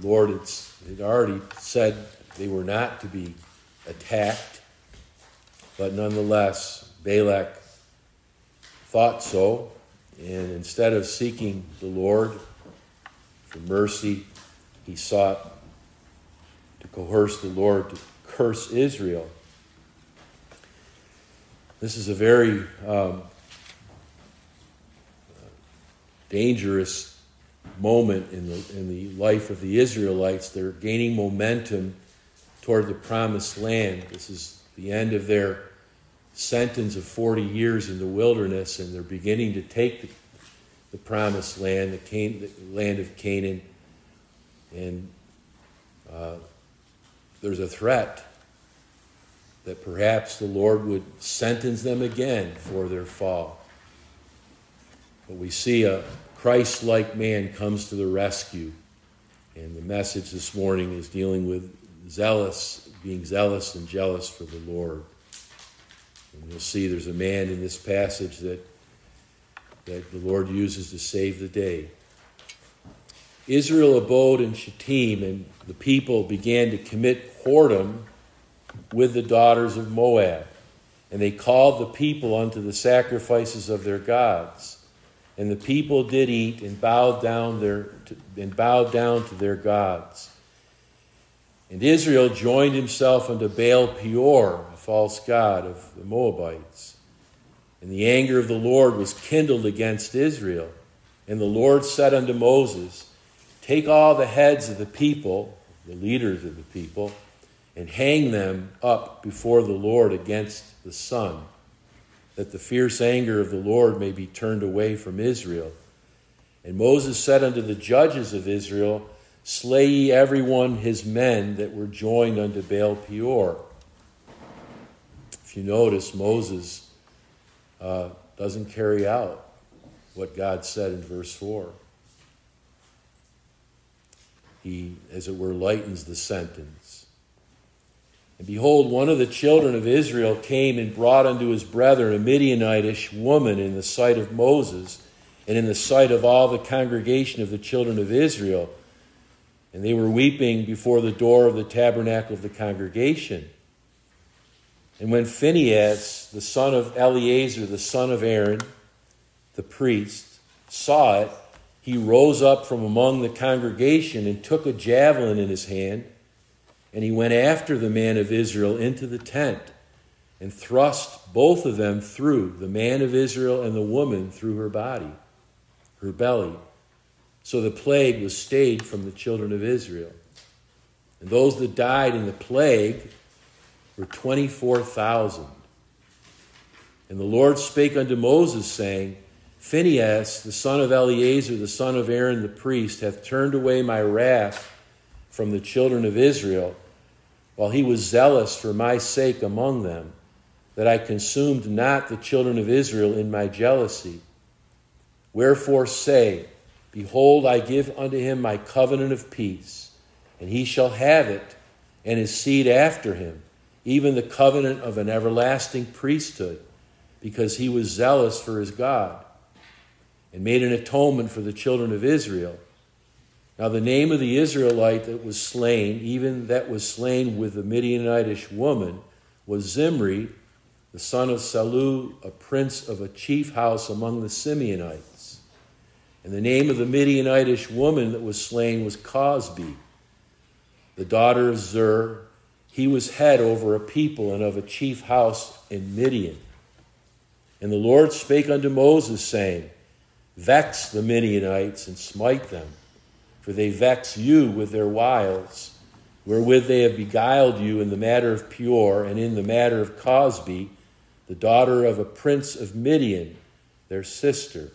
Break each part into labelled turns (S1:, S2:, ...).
S1: The Lord had, had already said they were not to be attacked, but nonetheless, Balak thought so, and instead of seeking the Lord for mercy, he sought to coerce the Lord to curse Israel. This is a very um, dangerous moment in the, in the life of the Israelites. They're gaining momentum toward the promised land. This is the end of their sentence of 40 years in the wilderness, and they're beginning to take the, the promised land, the, Can- the, land of Canaan. And uh, there's a threat that perhaps the Lord would sentence them again for their fall. But we see a Christ like man comes to the rescue. And the message this morning is dealing with zealous, being zealous and jealous for the Lord. And you'll see there's a man in this passage that, that the Lord uses to save the day. Israel abode in Shittim, and the people began to commit whoredom with the daughters of Moab. And they called the people unto the sacrifices of their gods. And the people did eat and bowed down their and bowed down to their gods. And Israel joined himself unto Baal Peor, a false god of the Moabites. And the anger of the Lord was kindled against Israel. And the Lord said unto Moses, Take all the heads of the people, the leaders of the people, and hang them up before the Lord against the sun, that the fierce anger of the Lord may be turned away from Israel. And Moses said unto the judges of Israel, Slay ye every one his men that were joined unto Baal Peor. If you notice, Moses uh, doesn't carry out what God said in verse 4. He, as it were, lightens the sentence. And behold, one of the children of Israel came and brought unto his brethren a Midianitish woman in the sight of Moses and in the sight of all the congregation of the children of Israel. And they were weeping before the door of the tabernacle of the congregation. And when Phinehas, the son of Eleazar, the son of Aaron, the priest, saw it, he rose up from among the congregation and took a javelin in his hand and he went after the man of Israel into the tent and thrust both of them through, the man of Israel and the woman through her body, her belly. So the plague was stayed from the children of Israel. And those that died in the plague were 24,000. And the Lord spake unto Moses, saying, Phinehas, the son of Eleazar, the son of Aaron the priest, hath turned away my wrath from the children of Israel while he was zealous for my sake among them, that I consumed not the children of Israel in my jealousy. Wherefore say, Behold, I give unto him my covenant of peace, and he shall have it, and his seed after him, even the covenant of an everlasting priesthood, because he was zealous for his God, and made an atonement for the children of Israel now, the name of the Israelite that was slain, even that was slain with the Midianitish woman, was Zimri, the son of Salu, a prince of a chief house among the Simeonites. And the name of the Midianitish woman that was slain was Cosbi, the daughter of Zur. He was head over a people and of a chief house in Midian. And the Lord spake unto Moses, saying, Vex the Midianites and smite them for they vex you with their wiles, wherewith they have beguiled you in the matter of Peor and in the matter of Cosbi, the daughter of a prince of Midian, their sister,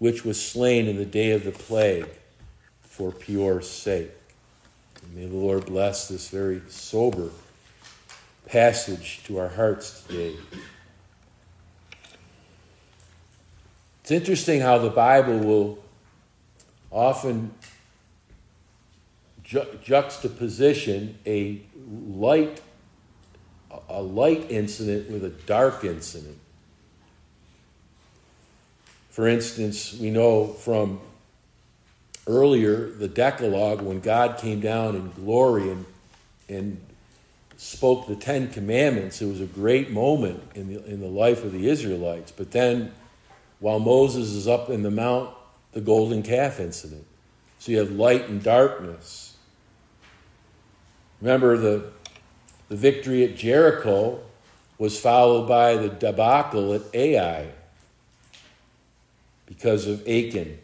S1: which was slain in the day of the plague for Peor's sake. And may the Lord bless this very sober passage to our hearts today. It's interesting how the Bible will often ju- juxtaposition a light a light incident with a dark incident. For instance, we know from earlier, the Decalogue, when God came down in glory and, and spoke the Ten Commandments, it was a great moment in the, in the life of the Israelites. But then, while Moses is up in the mount, the golden calf incident. So you have light and darkness. Remember, the, the victory at Jericho was followed by the debacle at Ai because of Achan.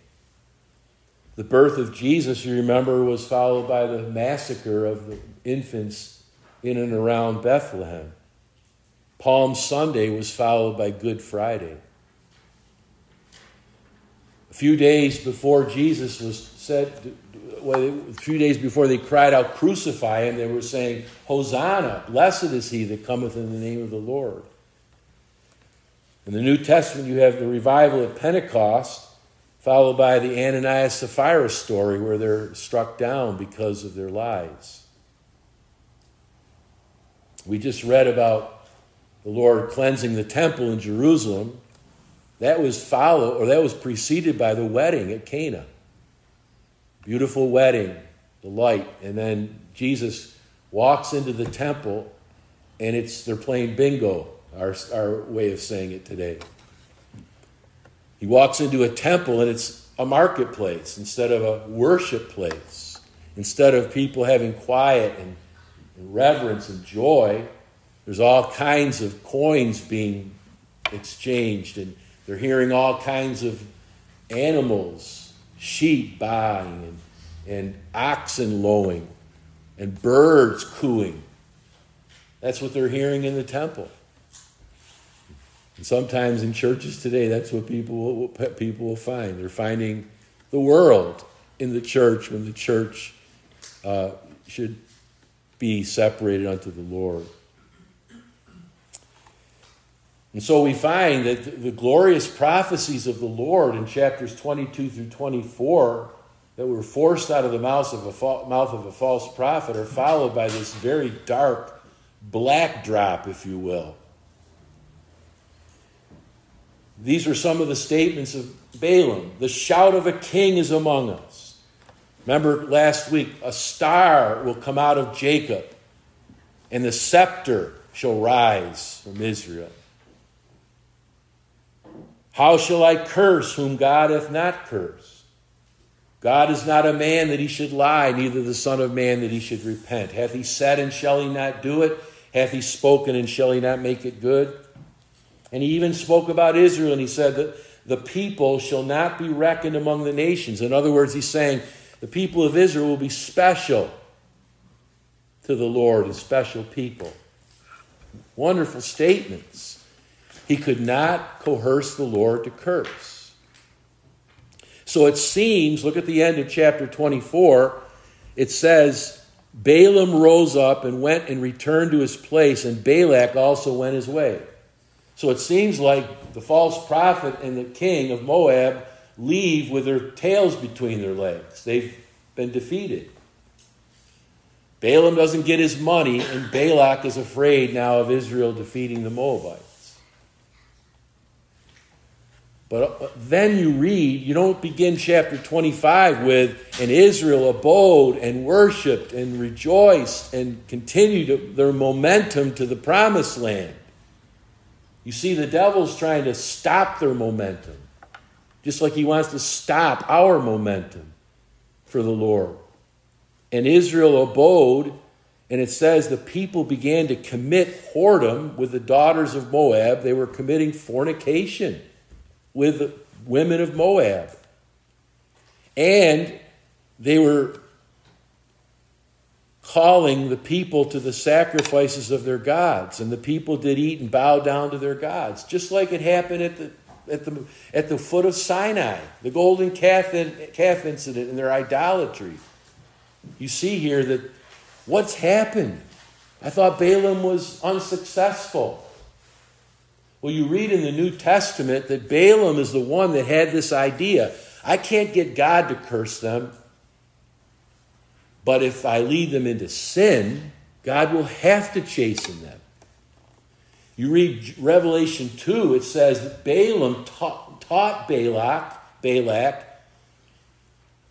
S1: The birth of Jesus, you remember, was followed by the massacre of the infants in and around Bethlehem. Palm Sunday was followed by Good Friday. A few days before Jesus was said, well, a few days before they cried out, Crucify him, they were saying, Hosanna, blessed is he that cometh in the name of the Lord. In the New Testament, you have the revival at Pentecost, followed by the Ananias Sapphira story where they're struck down because of their lies. We just read about the Lord cleansing the temple in Jerusalem. That was followed, or that was preceded by the wedding at Cana. Beautiful wedding, the light, and then Jesus walks into the temple, and it's they're playing bingo our, our way of saying it today. He walks into a temple and it's a marketplace instead of a worship place. Instead of people having quiet and, and reverence and joy, there's all kinds of coins being exchanged, and they're hearing all kinds of animals, sheep baaing and, and oxen lowing, and birds cooing. That's what they're hearing in the temple. And sometimes in churches today, that's what people will, people will find. They're finding the world in the church when the church uh, should be separated unto the Lord. And so we find that the glorious prophecies of the Lord in chapters 22 through 24 that were forced out of the mouth of a, mouth of a false prophet are followed by this very dark black drop, if you will, these are some of the statements of Balaam. The shout of a king is among us. Remember last week, a star will come out of Jacob, and the scepter shall rise from Israel. How shall I curse whom God hath not cursed? God is not a man that he should lie, neither the Son of Man that he should repent. Hath he said, and shall he not do it? Hath he spoken, and shall he not make it good? And he even spoke about Israel and he said that the people shall not be reckoned among the nations. In other words, he's saying the people of Israel will be special to the Lord, a special people. Wonderful statements. He could not coerce the Lord to curse. So it seems, look at the end of chapter 24, it says, Balaam rose up and went and returned to his place, and Balak also went his way. So it seems like the false prophet and the king of Moab leave with their tails between their legs. They've been defeated. Balaam doesn't get his money, and Balak is afraid now of Israel defeating the Moabites. But uh, then you read, you don't begin chapter 25 with, and Israel abode and worshiped and rejoiced and continued their momentum to the promised land. You see, the devil's trying to stop their momentum, just like he wants to stop our momentum for the Lord. And Israel abode, and it says the people began to commit whoredom with the daughters of Moab. They were committing fornication with the women of Moab. And they were calling the people to the sacrifices of their gods. And the people did eat and bow down to their gods, just like it happened at the, at the, at the foot of Sinai, the golden calf, calf incident and their idolatry. You see here that what's happened? I thought Balaam was unsuccessful. Well, you read in the New Testament that Balaam is the one that had this idea. I can't get God to curse them. But if I lead them into sin, God will have to chasten them. You read Revelation 2, it says that Balaam taught, taught Balak, Balak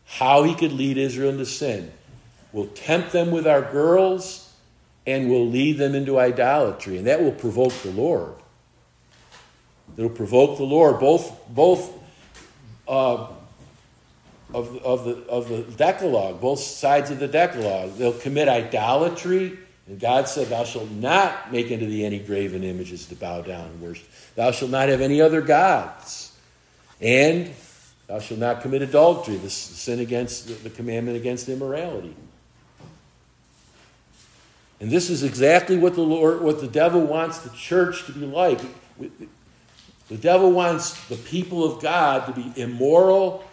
S1: how he could lead Israel into sin. We'll tempt them with our girls and we'll lead them into idolatry, and that will provoke the Lord. It'll provoke the Lord, both, both uh, of, of, the, of the Decalogue, both sides of the Decalogue. They'll commit idolatry, and God said, Thou shalt not make unto thee any graven images to bow down and worship. Thou shalt not have any other gods. And thou shalt not commit adultery, the sin against the commandment against immorality. And this is exactly what the Lord, what the devil wants the church to be like. The devil wants the people of God to be immoral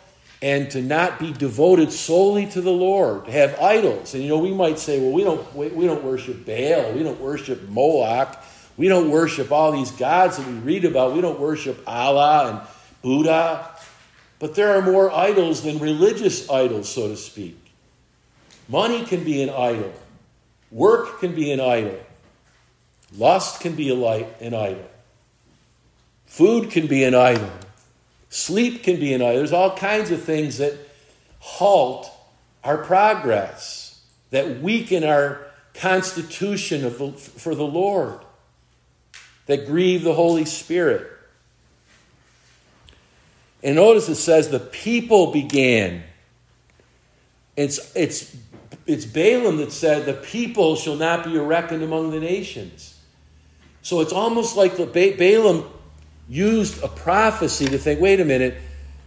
S1: and to not be devoted solely to the Lord, to have idols. And you know, we might say, well, we don't, we don't worship Baal, we don't worship Moloch, we don't worship all these gods that we read about, we don't worship Allah and Buddha. But there are more idols than religious idols, so to speak. Money can be an idol, work can be an idol, lust can be a an idol, food can be an idol. Sleep can be an idol. There's all kinds of things that halt our progress, that weaken our constitution the, for the Lord, that grieve the Holy Spirit. And notice it says the people began. It's, it's, it's Balaam that said, The people shall not be reckoned among the nations. So it's almost like the Balaam used a prophecy to think wait a minute,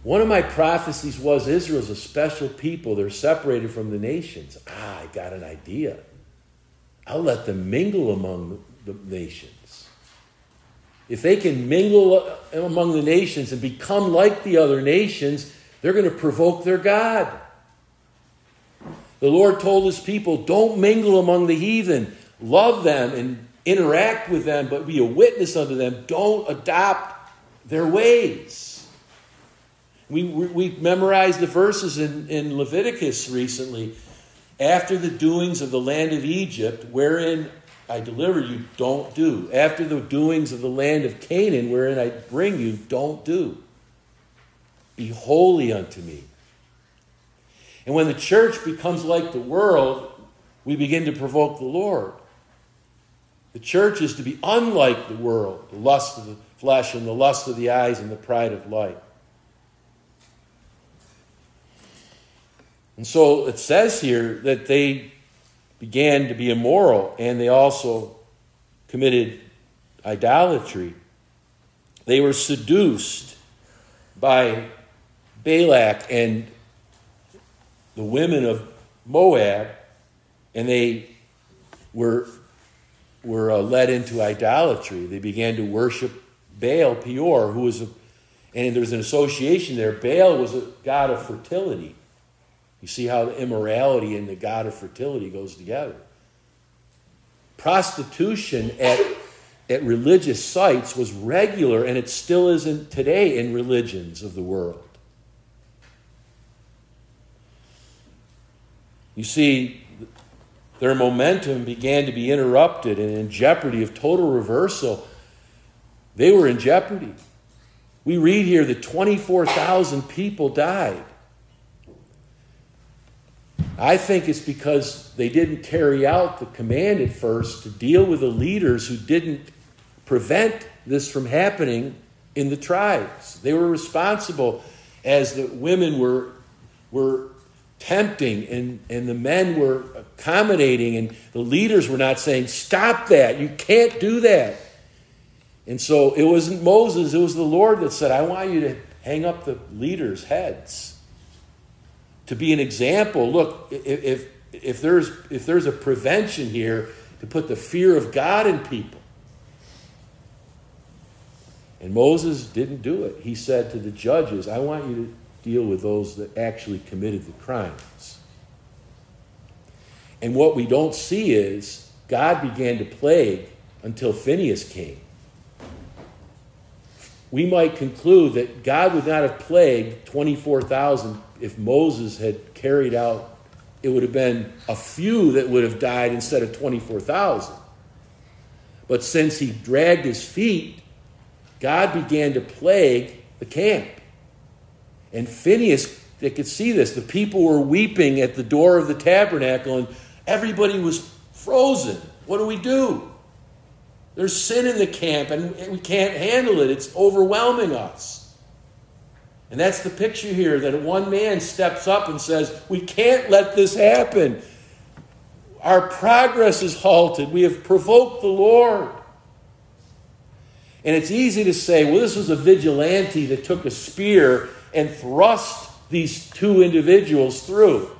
S1: one of my prophecies was Israel's a special people. They're separated from the nations. Ah, I got an idea. I'll let them mingle among the nations. If they can mingle among the nations and become like the other nations, they're going to provoke their God. The Lord told his people, don't mingle among the heathen. Love them and interact with them, but be a witness unto them. Don't adopt their ways. We, we, we memorized the verses in, in Leviticus recently. After the doings of the land of Egypt, wherein I deliver you, don't do. After the doings of the land of Canaan, wherein I bring you, don't do. Be holy unto me. And when the church becomes like the world, we begin to provoke the Lord. The church is to be unlike the world, the lust of the flesh and the lust of the eyes and the pride of life. And so it says here that they began to be immoral and they also committed idolatry. They were seduced by Balak and the women of Moab, and they were, were uh, led into idolatry. They began to worship Baal Peor, who was a, and there's an association there. Baal was a god of fertility. You see how the immorality and the god of fertility goes together. Prostitution at, at religious sites was regular, and it still isn't today in religions of the world. You see, their momentum began to be interrupted and in jeopardy of total reversal they were in jeopardy. We read here that 24,000 people died. I think it's because they didn't carry out the command at first to deal with the leaders who didn't prevent this from happening in the tribes. They were responsible as the women were, were tempting and, and the men were accommodating, and the leaders were not saying, Stop that, you can't do that. And so it wasn't Moses, it was the Lord that said, I want you to hang up the leaders' heads to be an example. Look, if, if, there's, if there's a prevention here, to put the fear of God in people. And Moses didn't do it. He said to the judges, I want you to deal with those that actually committed the crimes. And what we don't see is God began to plague until Phineas came we might conclude that God would not have plagued 24,000 if Moses had carried out, it would have been a few that would have died instead of 24,000. But since he dragged his feet, God began to plague the camp. And Phineas they could see this. The people were weeping at the door of the tabernacle, and everybody was frozen. What do we do? There's sin in the camp, and we can't handle it. It's overwhelming us. And that's the picture here that one man steps up and says, We can't let this happen. Our progress is halted. We have provoked the Lord. And it's easy to say, well, this was a vigilante that took a spear and thrust these two individuals through.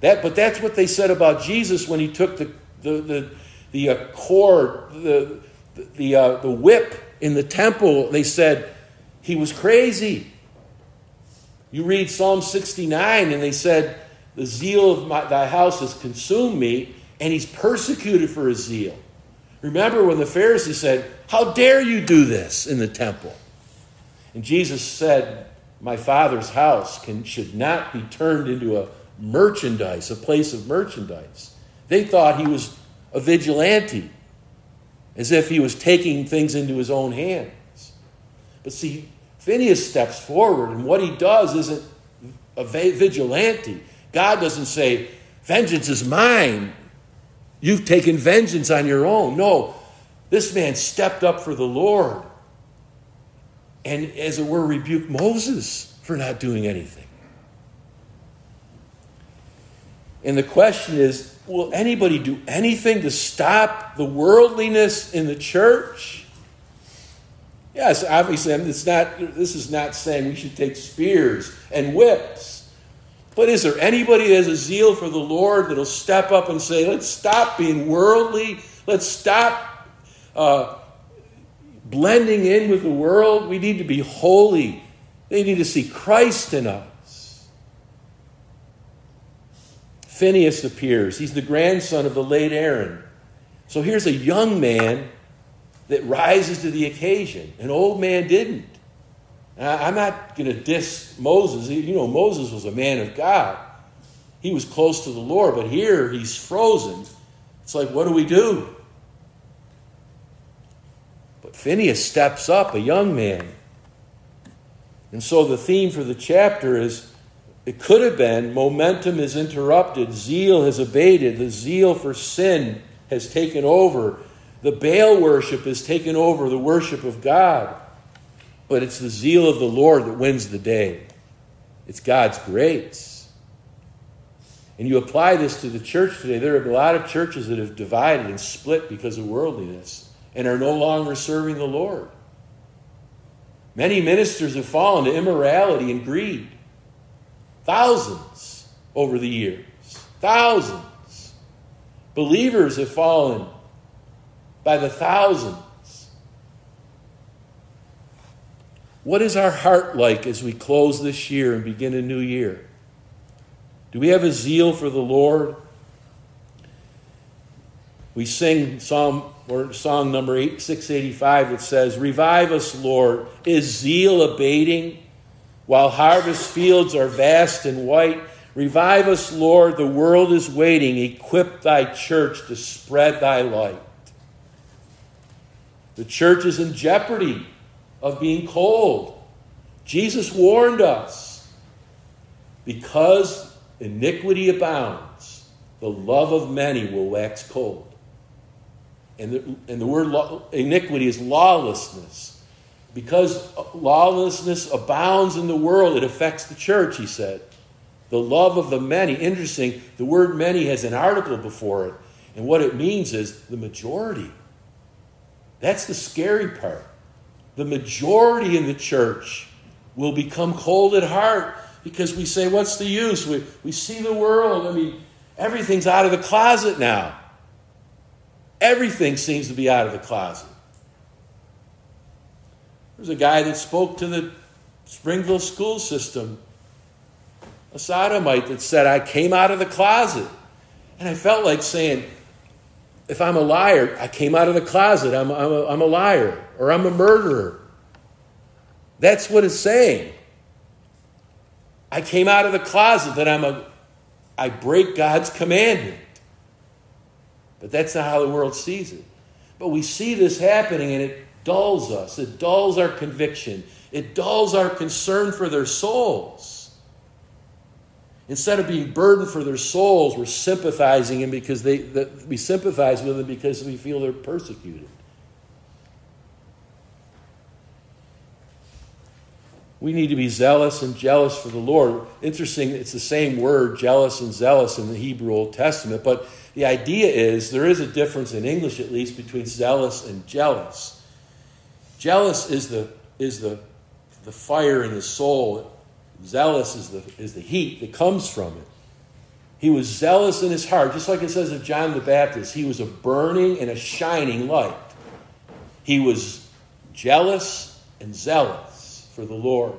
S1: That, but that's what they said about Jesus when he took the, the, the, the uh, cord, the, the, uh, the whip in the temple. They said he was crazy. You read Psalm 69, and they said, The zeal of my, thy house has consumed me, and he's persecuted for his zeal. Remember when the Pharisees said, How dare you do this in the temple? And Jesus said, My Father's house can, should not be turned into a merchandise, a place of merchandise. They thought he was a vigilante, as if he was taking things into his own hands. But see, Phineas steps forward, and what he does isn't a vigilante. God doesn't say, Vengeance is mine. You've taken vengeance on your own. No, this man stepped up for the Lord and, as it were, rebuked Moses for not doing anything. And the question is will anybody do anything to stop the worldliness in the church? Yes, obviously, it's not, this is not saying we should take spears and whips. But is there anybody that has a zeal for the Lord that'll step up and say, let's stop being worldly? Let's stop uh, blending in with the world. We need to be holy. They need to see Christ in us. Phineas appears. He's the grandson of the late Aaron. So here's a young man that rises to the occasion. An old man didn't. I'm not going to diss Moses. You know, Moses was a man of God. He was close to the Lord, but here he's frozen. It's like, what do we do? But Phineas steps up, a young man. And so the theme for the chapter is it could have been momentum is interrupted, zeal has abated, the zeal for sin has taken over, the Baal worship has taken over the worship of God. But it's the zeal of the Lord that wins the day. It's God's grace. And you apply this to the church today. There are a lot of churches that have divided and split because of worldliness and are no longer serving the Lord. Many ministers have fallen to immorality and greed. Thousands over the years. Thousands. Believers have fallen by the thousands. What is our heart like as we close this year and begin a new year? Do we have a zeal for the Lord? We sing Psalm or song number 8, 685 that says, Revive us, Lord. Is zeal abating? While harvest fields are vast and white, revive us, Lord. The world is waiting. Equip thy church to spread thy light. The church is in jeopardy of being cold. Jesus warned us because iniquity abounds, the love of many will wax cold. And the, and the word iniquity is lawlessness. Because lawlessness abounds in the world, it affects the church, he said. The love of the many. Interesting, the word many has an article before it. And what it means is the majority. That's the scary part. The majority in the church will become cold at heart because we say, What's the use? We, we see the world. I mean, everything's out of the closet now. Everything seems to be out of the closet. There's a guy that spoke to the Springville school system, a sodomite, that said, I came out of the closet. And I felt like saying, if I'm a liar, I came out of the closet, I'm, I'm, a, I'm a liar, or I'm a murderer. That's what it's saying. I came out of the closet that I'm a, I break God's commandment. But that's not how the world sees it. But we see this happening, and it dulls us, it dulls our conviction, it dulls our concern for their souls. Instead of being burdened for their souls, we're sympathizing them because they, that we sympathize with them because we feel they're persecuted. We need to be zealous and jealous for the Lord. Interesting, it's the same word, jealous and zealous, in the Hebrew Old Testament, but the idea is there is a difference in English, at least, between zealous and jealous. Jealous is the, is the, the fire in the soul, zealous is the, is the heat that comes from it. He was zealous in his heart, just like it says of John the Baptist. He was a burning and a shining light. He was jealous and zealous for the Lord.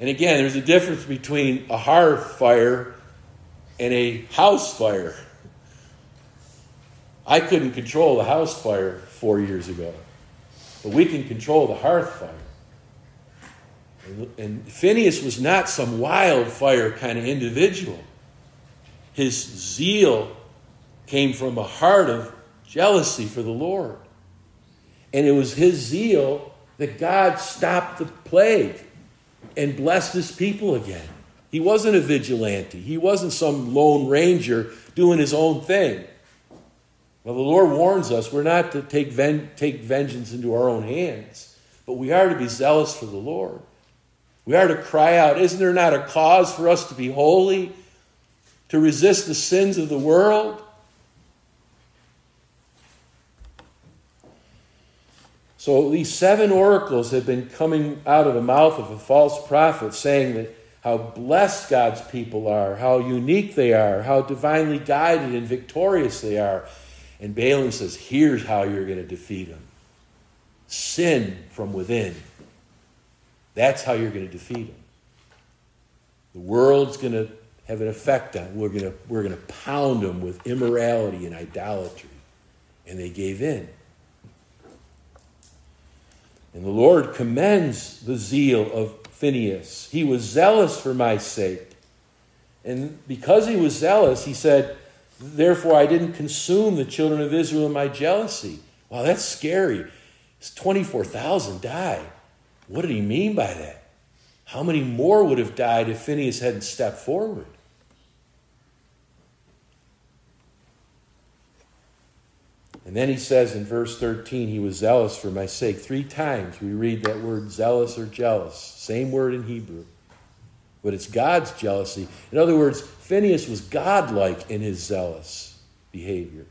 S1: And again, there's a difference between a hearth fire and a house fire. I couldn't control the house fire four years ago, but we can control the hearth fire. And, Phineas was not some wildfire kind of individual. His zeal came from a heart of jealousy for the Lord. And it was his zeal that God stopped the plague and blessed his people again. He wasn't a vigilante, he wasn't some lone ranger doing his own thing. Well, the Lord warns us we're not to take, ven- take vengeance into our own hands, but we are to be zealous for the Lord. We are to cry out, Isn't there not a cause for us to be holy, to resist the sins of the world? So these seven oracles have been coming out of the mouth of a false prophet saying that how blessed God's people are, how unique they are, how divinely guided and victorious they are. And Balaam says, here's how you're going to defeat them sin from within. That's how you're going to defeat them. The world's going to have an effect on. We're going to, we're going to pound them with immorality and idolatry. And they gave in. And the Lord commends the zeal of Phineas. He was zealous for my sake. And because he was zealous, he said, Therefore, I didn't consume the children of Israel in my jealousy. Wow, that's scary. 24,000 died. What did he mean by that? How many more would have died if Phineas hadn't stepped forward? And then he says in verse 13, he was zealous for my sake. Three times we read that word zealous or jealous. Same word in Hebrew. But it's God's jealousy. In other words, Phineas was godlike in his zealous behavior.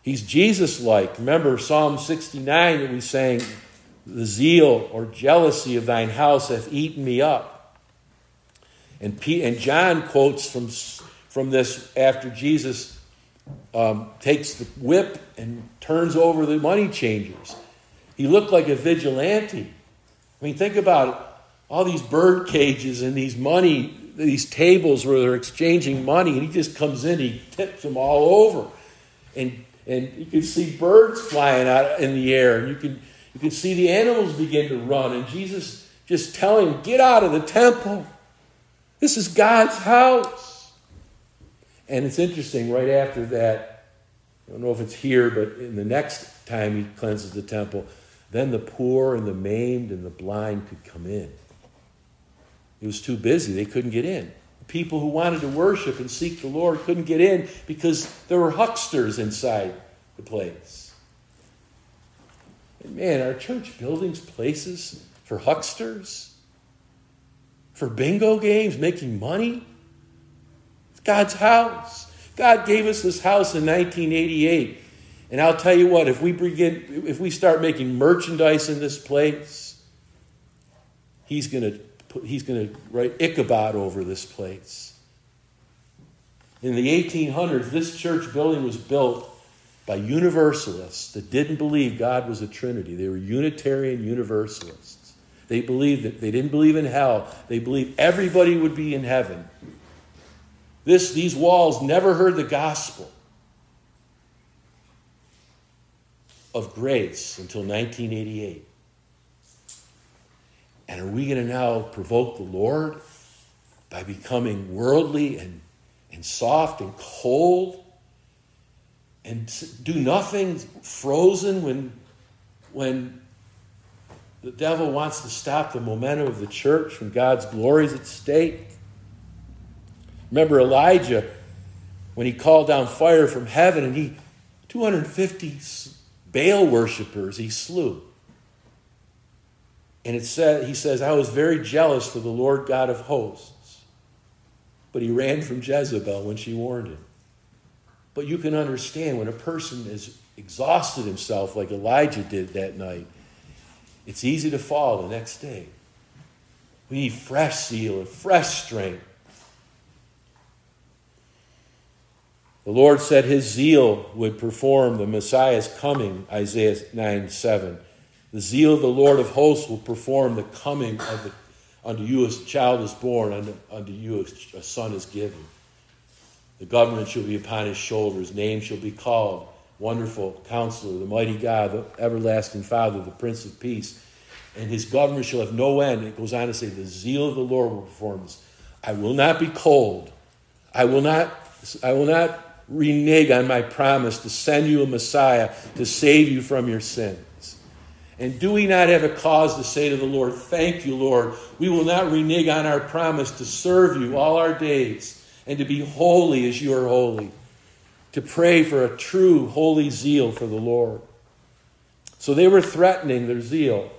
S1: He's Jesus like. Remember Psalm 69 that we sang, The zeal or jealousy of thine house hath eaten me up. And, P- and John quotes from, from this after Jesus um, takes the whip and turns over the money changers. He looked like a vigilante. I mean, think about it. All these bird cages and these money, these tables where they're exchanging money, and he just comes in, he tips them all over. And, and you can see birds flying out in the air, and you can, you can see the animals begin to run. And Jesus just telling him, Get out of the temple. This is God's house. And it's interesting, right after that, I don't know if it's here, but in the next time he cleanses the temple, then the poor and the maimed and the blind could come in. It was too busy, they couldn't get in. People who wanted to worship and seek the Lord couldn't get in because there were hucksters inside the place. And man, our church buildings places for hucksters? For bingo games, making money? It's God's house. God gave us this house in 1988. And I'll tell you what, if we begin if we start making merchandise in this place, he's going to he's going to write Ichabod over this place. In the 1800s, this church building was built by universalists that didn't believe God was a trinity. They were Unitarian Universalists. They believed that they didn't believe in hell. They believed everybody would be in heaven. This, these walls never heard the gospel of grace until 1988. And are we going to now provoke the Lord by becoming worldly and, and soft and cold and do nothing frozen when, when The devil wants to stop the momentum of the church when God's glory is at stake. Remember Elijah when he called down fire from heaven and he 250 Baal worshippers he slew. And it said, he says, I was very jealous for the Lord God of hosts. But he ran from Jezebel when she warned him. But you can understand when a person has exhausted himself like Elijah did that night, it's easy to fall the next day. We need fresh zeal and fresh strength. The Lord said his zeal would perform the Messiah's coming, Isaiah 9 7. The zeal of the Lord of hosts will perform the coming of the unto you a child is born, unto, unto you a son is given. The government shall be upon his shoulders, His name shall be called Wonderful Counselor, the mighty God, the everlasting Father, the Prince of Peace. And his government shall have no end. It goes on to say, The zeal of the Lord will perform this. I will not be cold. I will not, I will not renege on my promise to send you a Messiah to save you from your sins. And do we not have a cause to say to the Lord, Thank you, Lord. We will not renege on our promise to serve you all our days and to be holy as you are holy, to pray for a true holy zeal for the Lord. So they were threatening their zeal,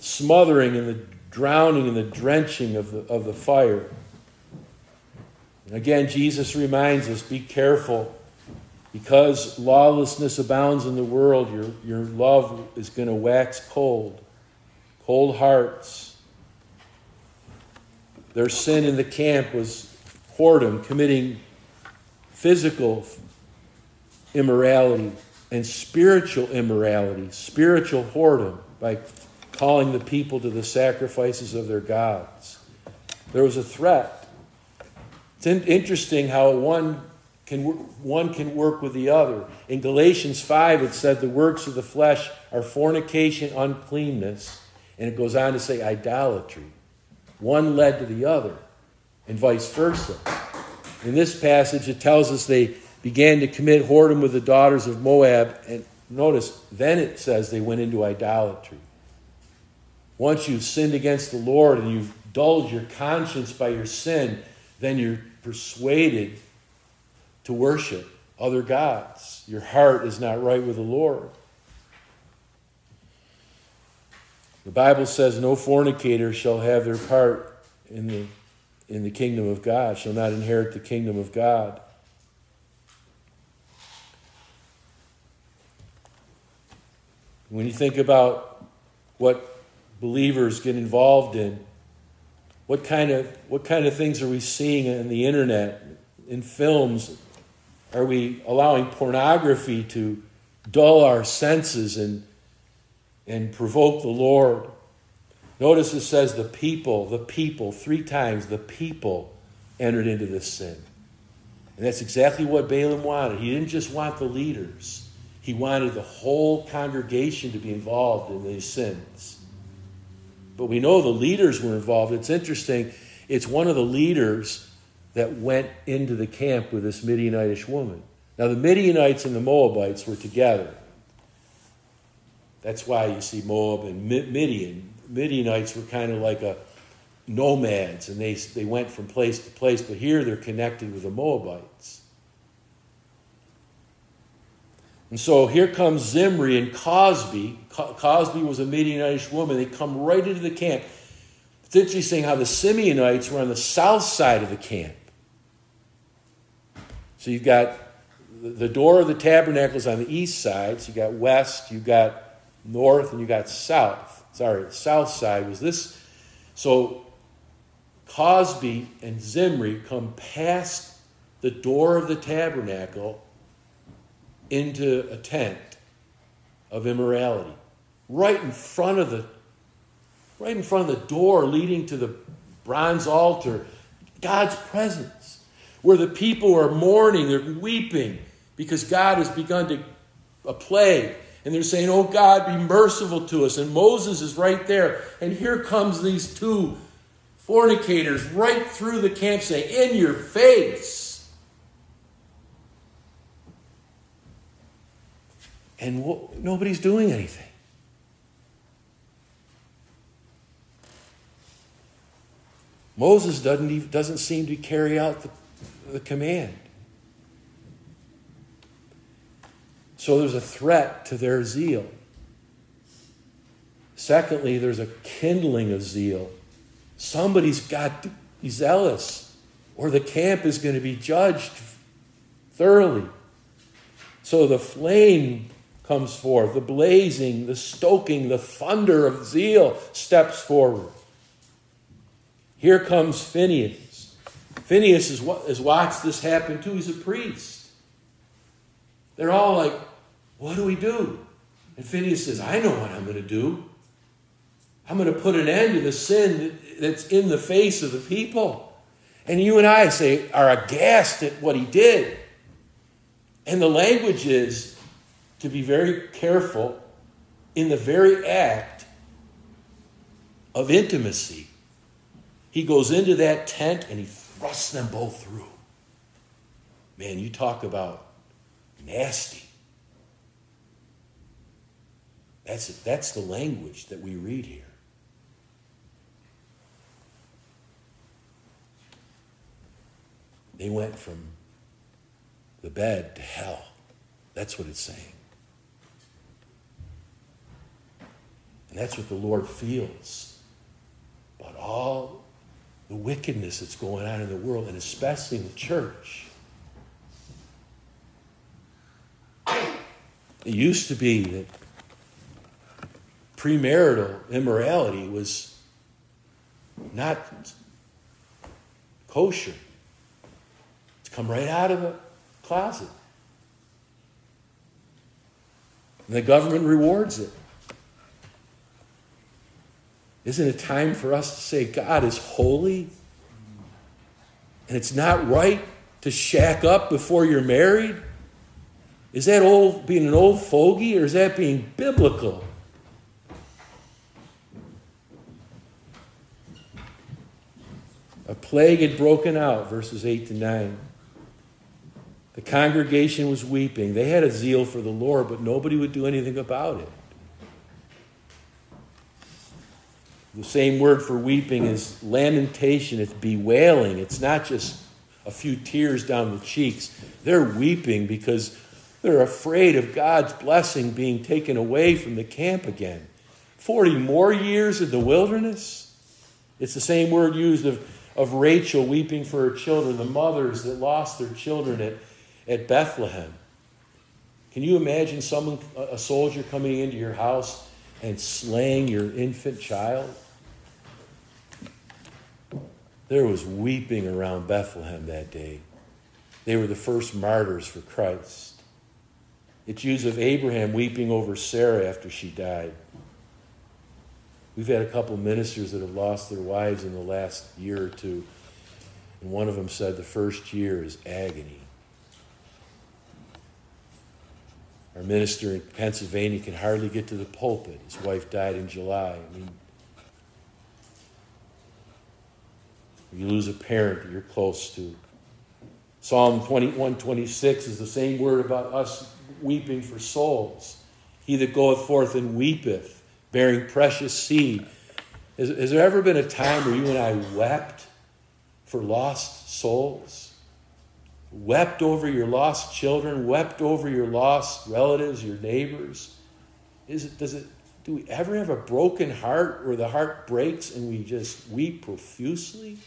S1: smothering and the drowning and the drenching of the, of the fire. And again, Jesus reminds us be careful. Because lawlessness abounds in the world, your, your love is going to wax cold. Cold hearts. Their sin in the camp was whoredom, committing physical immorality and spiritual immorality, spiritual whoredom, by calling the people to the sacrifices of their gods. There was a threat it's interesting how one can, one can work with the other. In Galatians 5, it said the works of the flesh are fornication, uncleanness, and it goes on to say idolatry. One led to the other, and vice versa. In this passage, it tells us they began to commit whoredom with the daughters of Moab, and notice, then it says they went into idolatry. Once you've sinned against the Lord and you've dulled your conscience by your sin, then you're persuaded to worship other gods. Your heart is not right with the Lord. The Bible says, No fornicator shall have their part in the, in the kingdom of God, shall not inherit the kingdom of God. When you think about what believers get involved in, what kind of what kind of things are we seeing in the internet, in films? Are we allowing pornography to dull our senses and and provoke the Lord? Notice it says the people, the people, three times the people entered into this sin. And that's exactly what Balaam wanted. He didn't just want the leaders, he wanted the whole congregation to be involved in these sins. But we know the leaders were involved. It's interesting. It's one of the leaders that went into the camp with this Midianitish woman. Now, the Midianites and the Moabites were together. That's why you see Moab and Midian. Midianites were kind of like a nomads, and they, they went from place to place, but here they're connected with the Moabites. And so here comes Zimri and Cosbi. Cosby was a Midianitish woman. They come right into the camp. It's interesting how the Simeonites were on the south side of the camp. So you've got the door of the tabernacle is on the east side. So you got west, you got north, and you got south. Sorry, south side was this. So Cosbi and Zimri come past the door of the tabernacle into a tent of immorality right in front of the right in front of the door leading to the bronze altar god's presence where the people are mourning they're weeping because god has begun to a plague. And they're saying oh god be merciful to us. And moses is right there. And here comes these two fornicators right through the camp saying in your face. And nobody's doing anything. Moses doesn't, even, doesn't seem to carry out the, the command. So there's a threat to their zeal. Secondly, there's a kindling of zeal. Somebody's got to be zealous, or the camp is going to be judged thoroughly. So the flame comes forth, the blazing, the stoking, the thunder of zeal steps forward. Here comes Phineas. Phineas has, has watched this happen too. He's a priest. They're all like, What do we do? And Phineas says, I know what I'm going to do. I'm going to put an end to the sin that's in the face of the people. And you and I say are aghast at what he did. And the language is to be very careful in the very act of intimacy. He goes into that tent and he thrusts them both through. Man, you talk about nasty. That's, that's the language that we read here. They went from the bed to hell. That's what it's saying. And that's what the Lord feels about all the wickedness that's going on in the world, and especially in the church. It used to be that premarital immorality was not kosher. It's come right out of the closet. And the government rewards it. Isn't it time for us to say God is holy? And it's not right to shack up before you're married? Is that old being an old fogey or is that being biblical? A plague had broken out, verses 8 to 9. The congregation was weeping. They had a zeal for the Lord, but nobody would do anything about it. The same word for weeping is lamentation, it's bewailing. It's not just a few tears down the cheeks. They're weeping because they're afraid of God's blessing being taken away from the camp again. 40 more years in the wilderness? It's the same word used of, of Rachel weeping for her children, the mothers that lost their children at, at Bethlehem. Can you imagine someone, a soldier coming into your house and slaying your infant child? There was weeping around Bethlehem that day. They were the first martyrs for Christ. It's used of Abraham weeping over Sarah after she died. We've had a couple ministers that have lost their wives in the last year or two, and one of them said the first year is agony. Our minister in Pennsylvania can hardly get to the pulpit. His wife died in July. I mean, you lose a parent you're close to. Psalm 2126 is the same word about us weeping for souls. He that goeth forth and weepeth, bearing precious seed. Has, has there ever been a time where you and I wept for lost souls? Wept over your lost children, wept over your lost relatives, your neighbors? Is it, does it, do we ever have a broken heart where the heart breaks and we just weep profusely?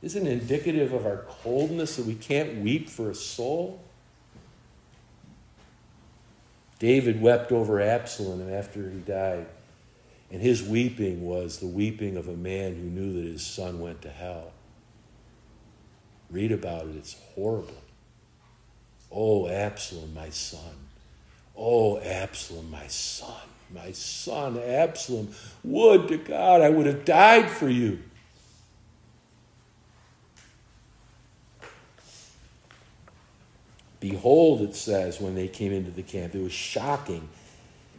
S1: Isn't indicative of our coldness that we can't weep for a soul? David wept over Absalom after he died, and his weeping was the weeping of a man who knew that his son went to hell. Read about it, it's horrible. Oh, Absalom, my son. Oh, Absalom, my son. My son, Absalom. Would to God I would have died for you. Behold, it says, when they came into the camp, it was shocking.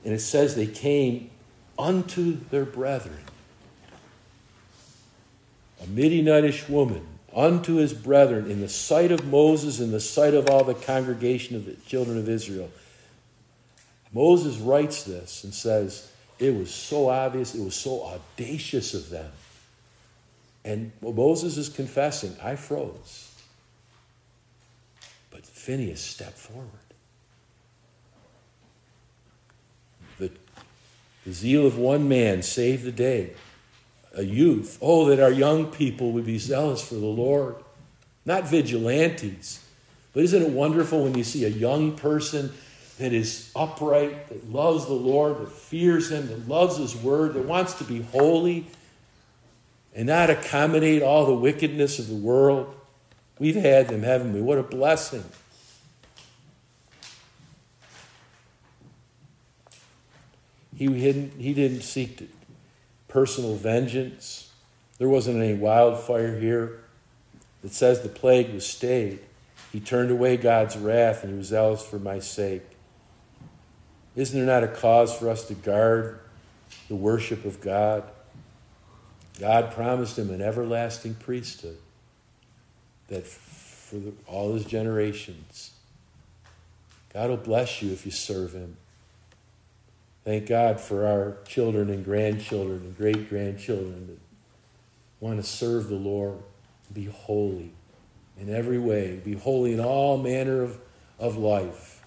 S1: And it says they came unto their brethren. A Midianitish woman unto his brethren in the sight of Moses, in the sight of all the congregation of the children of Israel. Moses writes this and says, It was so obvious, it was so audacious of them. And Moses is confessing, I froze. Phineas stepped forward. The, the zeal of one man saved the day. A youth. Oh, that our young people would be zealous for the Lord. Not vigilantes. But isn't it wonderful when you see a young person that is upright, that loves the Lord, that fears Him, that loves His Word, that wants to be holy and not accommodate all the wickedness of the world? We've had them, haven't we? What a blessing. He didn't, he didn't seek personal vengeance. There wasn't any wildfire here. It says the plague was stayed. He turned away God's wrath and he was zealous for my sake. Isn't there not a cause for us to guard the worship of God? God promised him an everlasting priesthood that for all his generations. God will bless you if you serve him. Thank God for our children and grandchildren and great grandchildren that want to serve the Lord, be holy in every way, be holy in all manner of, of life.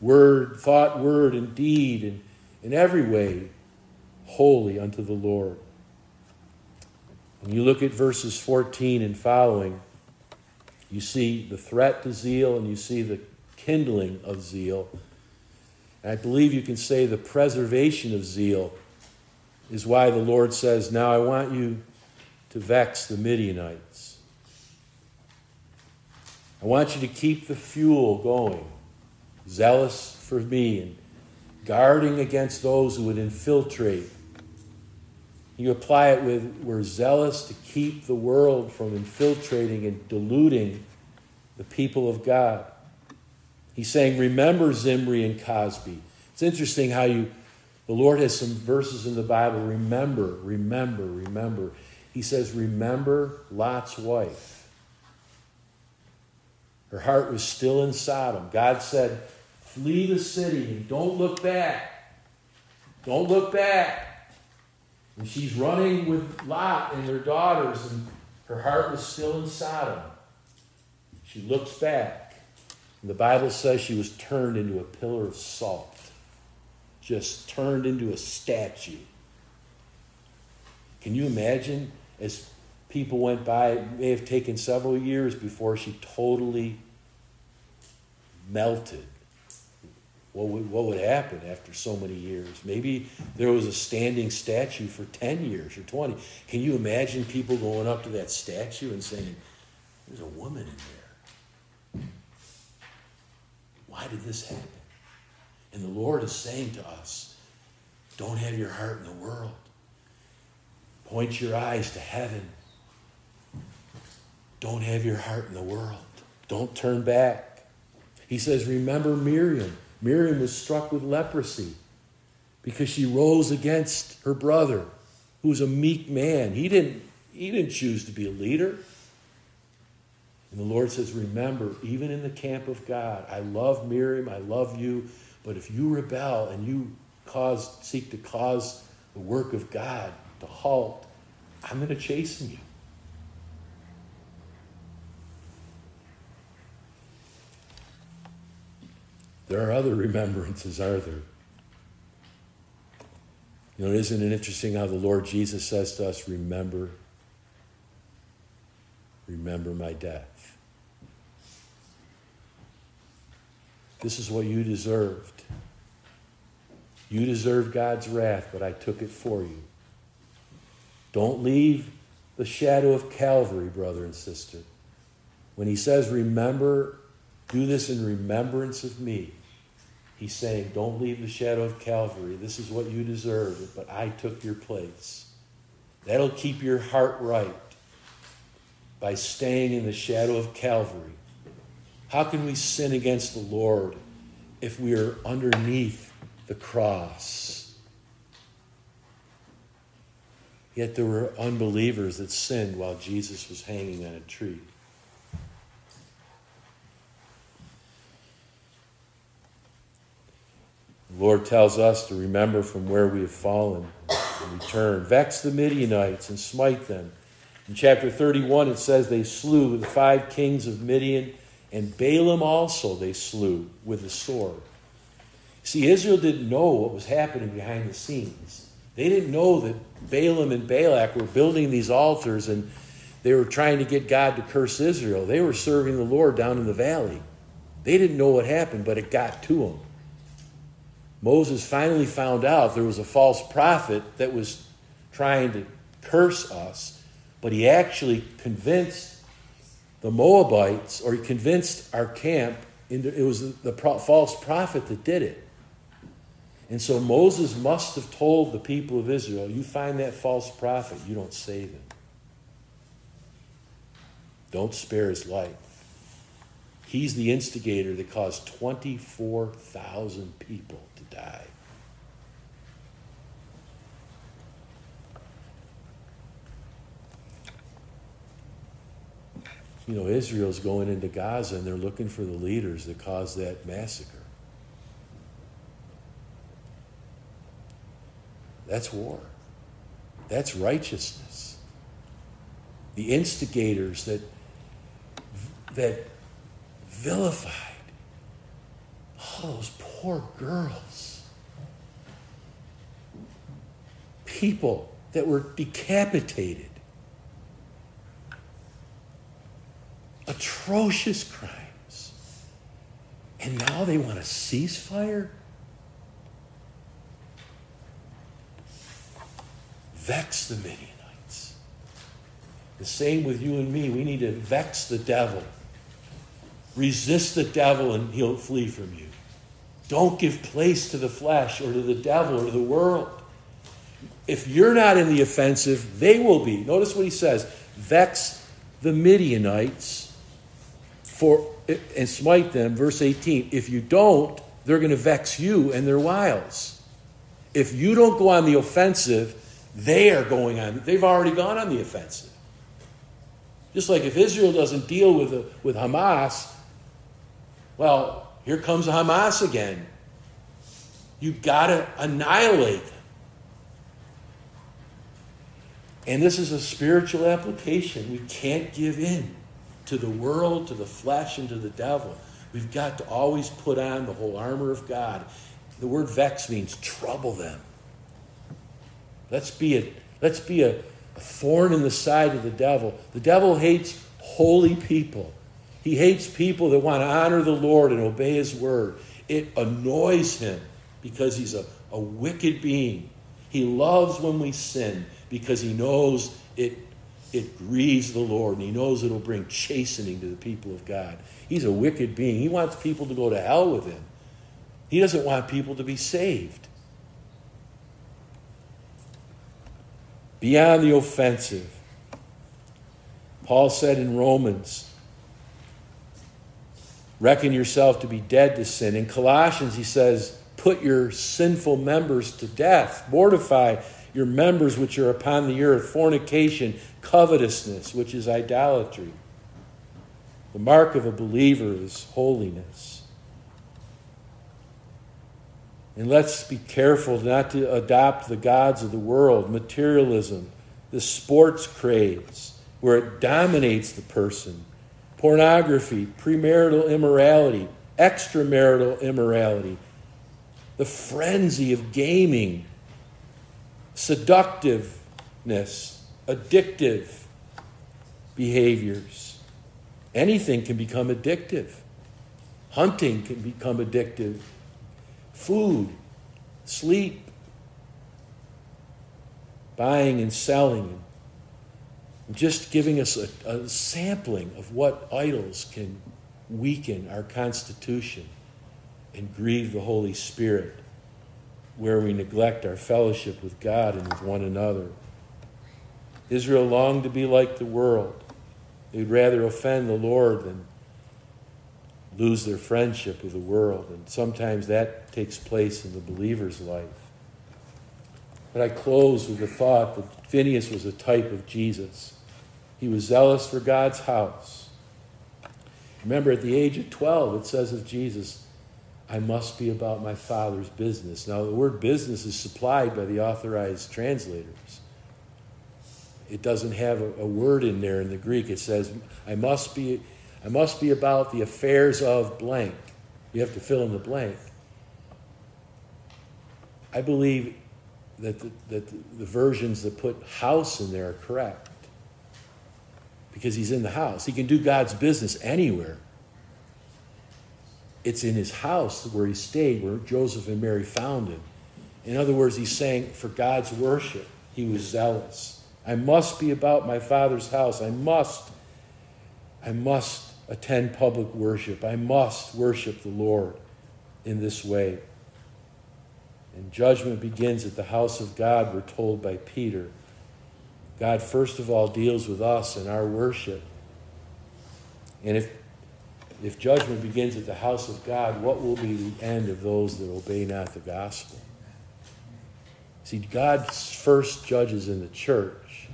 S1: Word, thought, word, and deed, and in every way, holy unto the Lord. When you look at verses 14 and following, you see the threat to zeal and you see the kindling of zeal. And I believe you can say the preservation of zeal is why the Lord says, Now I want you to vex the Midianites. I want you to keep the fuel going, zealous for me and guarding against those who would infiltrate. You apply it with, we're zealous to keep the world from infiltrating and diluting the people of God. He's saying, remember Zimri and Cosbi. It's interesting how you, the Lord has some verses in the Bible, remember, remember, remember. He says, remember Lot's wife. Her heart was still in Sodom. God said, flee the city and don't look back. Don't look back. And she's running with Lot and their daughters, and her heart was still in Sodom. She looks back. And the Bible says she was turned into a pillar of salt, just turned into a statue. Can you imagine as people went by, it may have taken several years before she totally melted. What would, what would happen after so many years? Maybe there was a standing statue for 10 years or 20. Can you imagine people going up to that statue and saying, There's a woman in there? Why did this happen? And the Lord is saying to us, don't have your heart in the world. Point your eyes to heaven. Don't have your heart in the world. Don't turn back. He says, Remember Miriam. Miriam was struck with leprosy because she rose against her brother, who was a meek man. He didn't, he didn't choose to be a leader. And the Lord says, Remember, even in the camp of God, I love Miriam, I love you, but if you rebel and you cause, seek to cause the work of God to halt, I'm going to chasten you. There are other remembrances, are there? You know, isn't it interesting how the Lord Jesus says to us, Remember, remember my death? This is what you deserved. You deserved God's wrath, but I took it for you. Don't leave the shadow of Calvary, brother and sister. When he says, Remember, do this in remembrance of me, he's saying, Don't leave the shadow of Calvary. This is what you deserved, but I took your place. That'll keep your heart right by staying in the shadow of Calvary how can we sin against the Lord if we are underneath the cross? Yet there were unbelievers that sinned while Jesus was hanging on a tree. The Lord tells us to remember from where we have fallen and return. Vex the Midianites and smite them. In chapter 31, it says they slew the five kings of Midian, and Balaam also they slew with the sword. See, Israel didn't know what was happening behind the scenes. They didn't know that Balaam and Balak were building these altars and they were trying to get God to curse Israel. They were serving the Lord down in the valley. They didn't know what happened, but it got to them. Moses finally found out there was a false prophet that was trying to curse us, but he actually convinced the Moabites, or he convinced our camp, into, it was the, the false prophet that did it. And so Moses must have told the people of Israel, You find that false prophet, you don't save him. Don't spare his life. He's the instigator that caused 24,000 people to die. You know, Israel's going into Gaza and they're looking for the leaders that caused that massacre. That's war. That's righteousness. The instigators that that vilified all those poor girls. People that were decapitated. Atrocious crimes. And now they want a ceasefire? Vex the Midianites. The same with you and me. We need to vex the devil. Resist the devil and he'll flee from you. Don't give place to the flesh or to the devil or the world. If you're not in the offensive, they will be. Notice what he says vex the Midianites for and smite them verse 18 if you don't they're going to vex you and their wiles if you don't go on the offensive they are going on they've already gone on the offensive just like if israel doesn't deal with, with hamas well, here comes Hamas again. You've got to annihilate them. And this is a spiritual application. We can't give in to the world, to the flesh, and to the devil. We've got to always put on the whole armor of God. The word vex means trouble them. Let's be a, let's be a, a thorn in the side of the devil. The devil hates holy people. He hates people that want to honor the Lord and obey His word. It annoys him because he's a, a wicked being. He loves when we sin because he knows it, it grieves the Lord and he knows it'll bring chastening to the people of God. He's a wicked being. He wants people to go to hell with him, he doesn't want people to be saved. Beyond the offensive. Paul said in Romans reckon yourself to be dead to sin. In Colossians, he says, put your sinful members to death, mortify your members which are upon the earth, fornication, covetousness, which is idolatry. The mark of a believer is holiness. And let's be careful not to adopt the gods of the world, materialism, the sports craze, where it dominates the person pornography, premarital immorality, extramarital immorality, the frenzy of gaming, seductiveness, addictive behaviors. Anything can become addictive. Hunting can become addictive. Food, sleep, buying and selling, just giving us a, a sampling of what idols can weaken our constitution and grieve the Holy Spirit, where we neglect our fellowship with God and with one another. Israel longed to be like the world. They'd rather offend the Lord than lose their friendship with the world. And sometimes that takes place in the believer's life. But I close with the thought that Phineas was a type of Jesus. He was zealous for God's house. Remember, at the age of 12, it says of Jesus, I must be about my Father's business. Now, the word business is supplied by the authorized translators. It doesn't have a, a word in there in the Greek. It says, I must be, I must be about the affairs of blank. You have to fill in the blank. I believe that the, that the, the versions that put house in there are correct because he's in the house. He can do God's business anywhere. It's in his house where he stayed, where Joseph and Mary found him. In other words, he's saying, for God's worship, he was zealous. I must be about my father's house. I must, I must attend public worship. I must worship the Lord in this way. And judgment begins at the house of God, we're told by Peter. God, first of all, deals with us and our worship. And if if judgment begins at the house of God, what will be the end of those that obey not the gospel? See, God first judges in the church.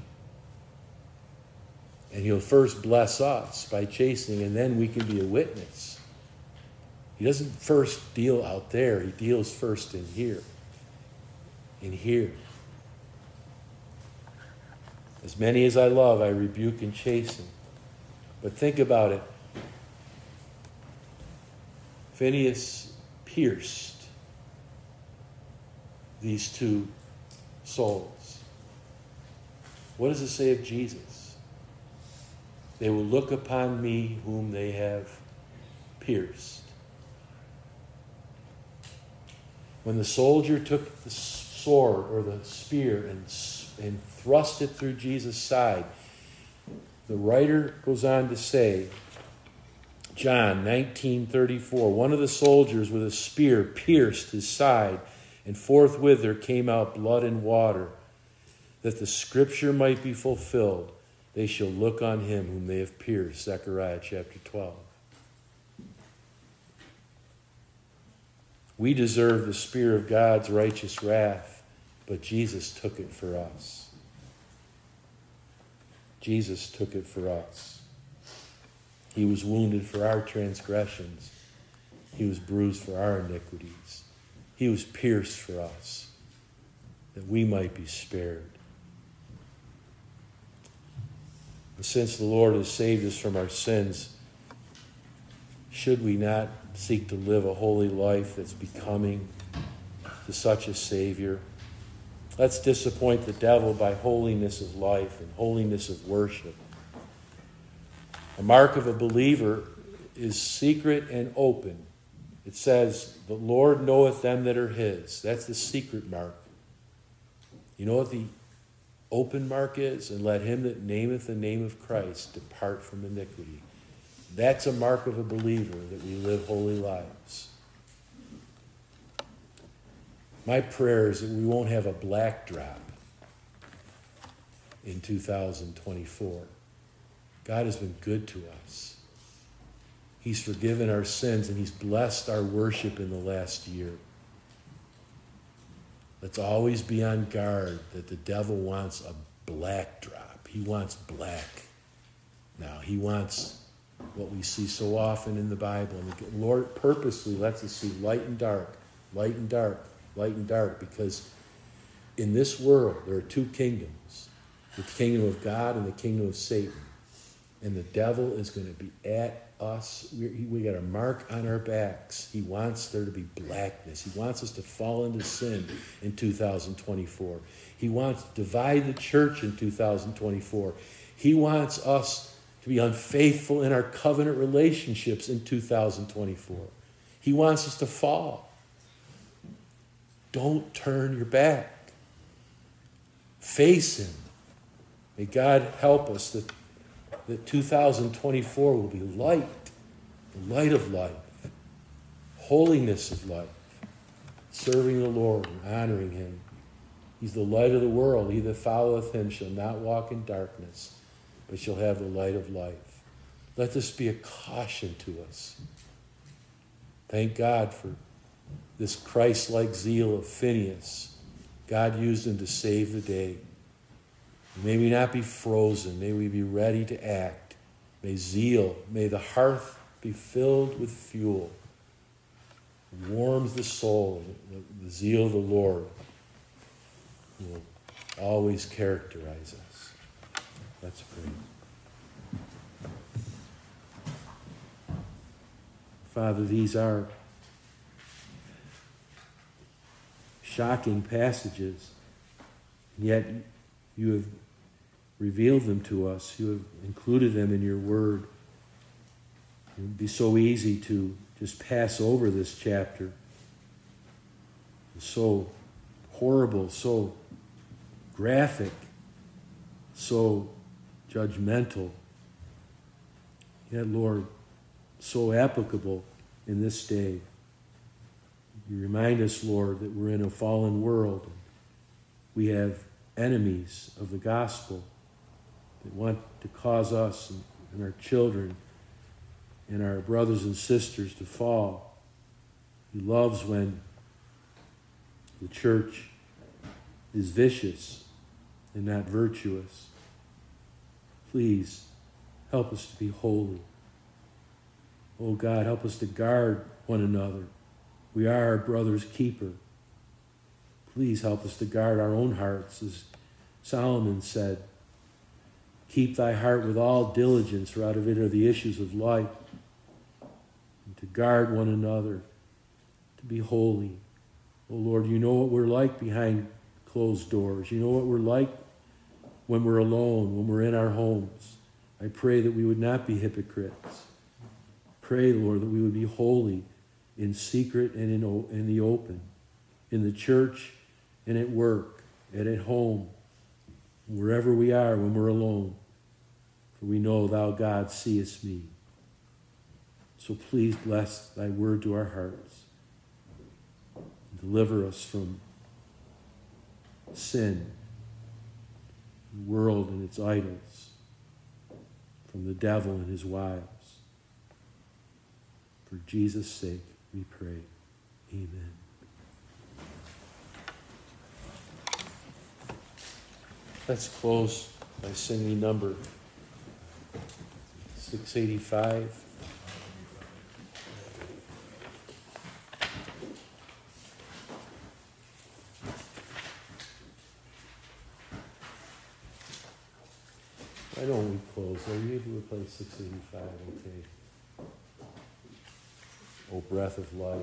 S1: And he'll first bless us by chastening, and then we can be a witness. He doesn't first deal out there, he deals first in here. In here. As many as I love, I rebuke and chasten. But think about it. Phineas pierced these two souls. What does it say of Jesus? They will look upon me whom they have pierced. When the soldier took the sword or the spear and, and thrust it through Jesus' side, the writer goes on to say, John 19:34 One of the soldiers with a spear pierced his side and forthwith there came out blood and water that the scripture might be fulfilled. They shall look on him whom they have pierced. Zechariah chapter 12 We deserve the spear of God's righteous wrath but Jesus took it for us. Jesus took it for us he was wounded for our transgressions. He was bruised for our iniquities. He was pierced for us, that we might be spared. And since the Lord has saved us from our sins, should we not seek to live a holy life that's becoming to such a Savior? Let's disappoint the devil by holiness of life and holiness of worship. A mark of a believer is secret and open. It says, The Lord knoweth them that are his. That's the secret mark. You know what the open mark is? And let him that nameth the name of Christ depart from iniquity. That's a mark of a believer that we live holy lives. My prayer is that we won't have a black drop in 2024. God has been good to us. He's forgiven our sins and He's blessed our worship in the last year. Let's always be on guard that the devil wants a black drop. He wants black. Now, he wants what we see so often in the Bible. And the Lord purposely lets us see light and dark, light and dark, light and dark, because in this world there are two kingdoms the kingdom of God and the kingdom of Satan and the devil is going to be at us. We, we got a mark on our backs. He wants there to be blackness. He wants us to fall into sin in 2024. He wants to divide the church in 2024. He wants us to be unfaithful in our covenant relationships in 2024. He wants us to fall. Don't turn your back. Face Him. May God help us that that 2024 will be light, the light of life, holiness of life, serving the Lord and honoring Him. He's the light of the world. He that followeth Him shall not walk in darkness, but shall have the light of life. Let this be a caution to us. Thank God for this Christ like zeal of Phineas. God used him to save the day. May we not be frozen. May we be ready to act. May zeal, may the hearth be filled with fuel. warms the soul, the, zeal of the Lord will always characterize us. Let's pray. Father, these are shocking passages, yet you have revealed them to us. You have included them in your word. It would be so easy to just pass over this chapter. It's so horrible, so graphic, so judgmental. Yet, Lord, so applicable in this day. You remind us, Lord, that we're in a fallen world. We have enemies of the gospel that want to cause us and our children and our brothers and sisters to fall. He loves when the church is vicious and not virtuous. Please help us to be holy. Oh God, help us to guard one another. We are our brother's keeper. Please help us to guard our own hearts, as Solomon said. Keep thy heart with all diligence, for out of it are the issues of life. And to guard one another, to be holy. Oh Lord, you know what we're like behind closed doors. You know what we're like when we're alone, when we're in our homes. I pray that we would not be hypocrites. Pray, Lord, that we would be holy in secret and in, in the open, in the church and at work and at home, wherever we are when we're alone. For we know thou, God, seest me. So please bless thy word to our hearts. Deliver us from sin, the world and its idols, from the devil and his wiles. For Jesus' sake, we pray. Amen. Let's close by singing number 685. Why don't we close? Are you able to play 685? Okay. O breath of life.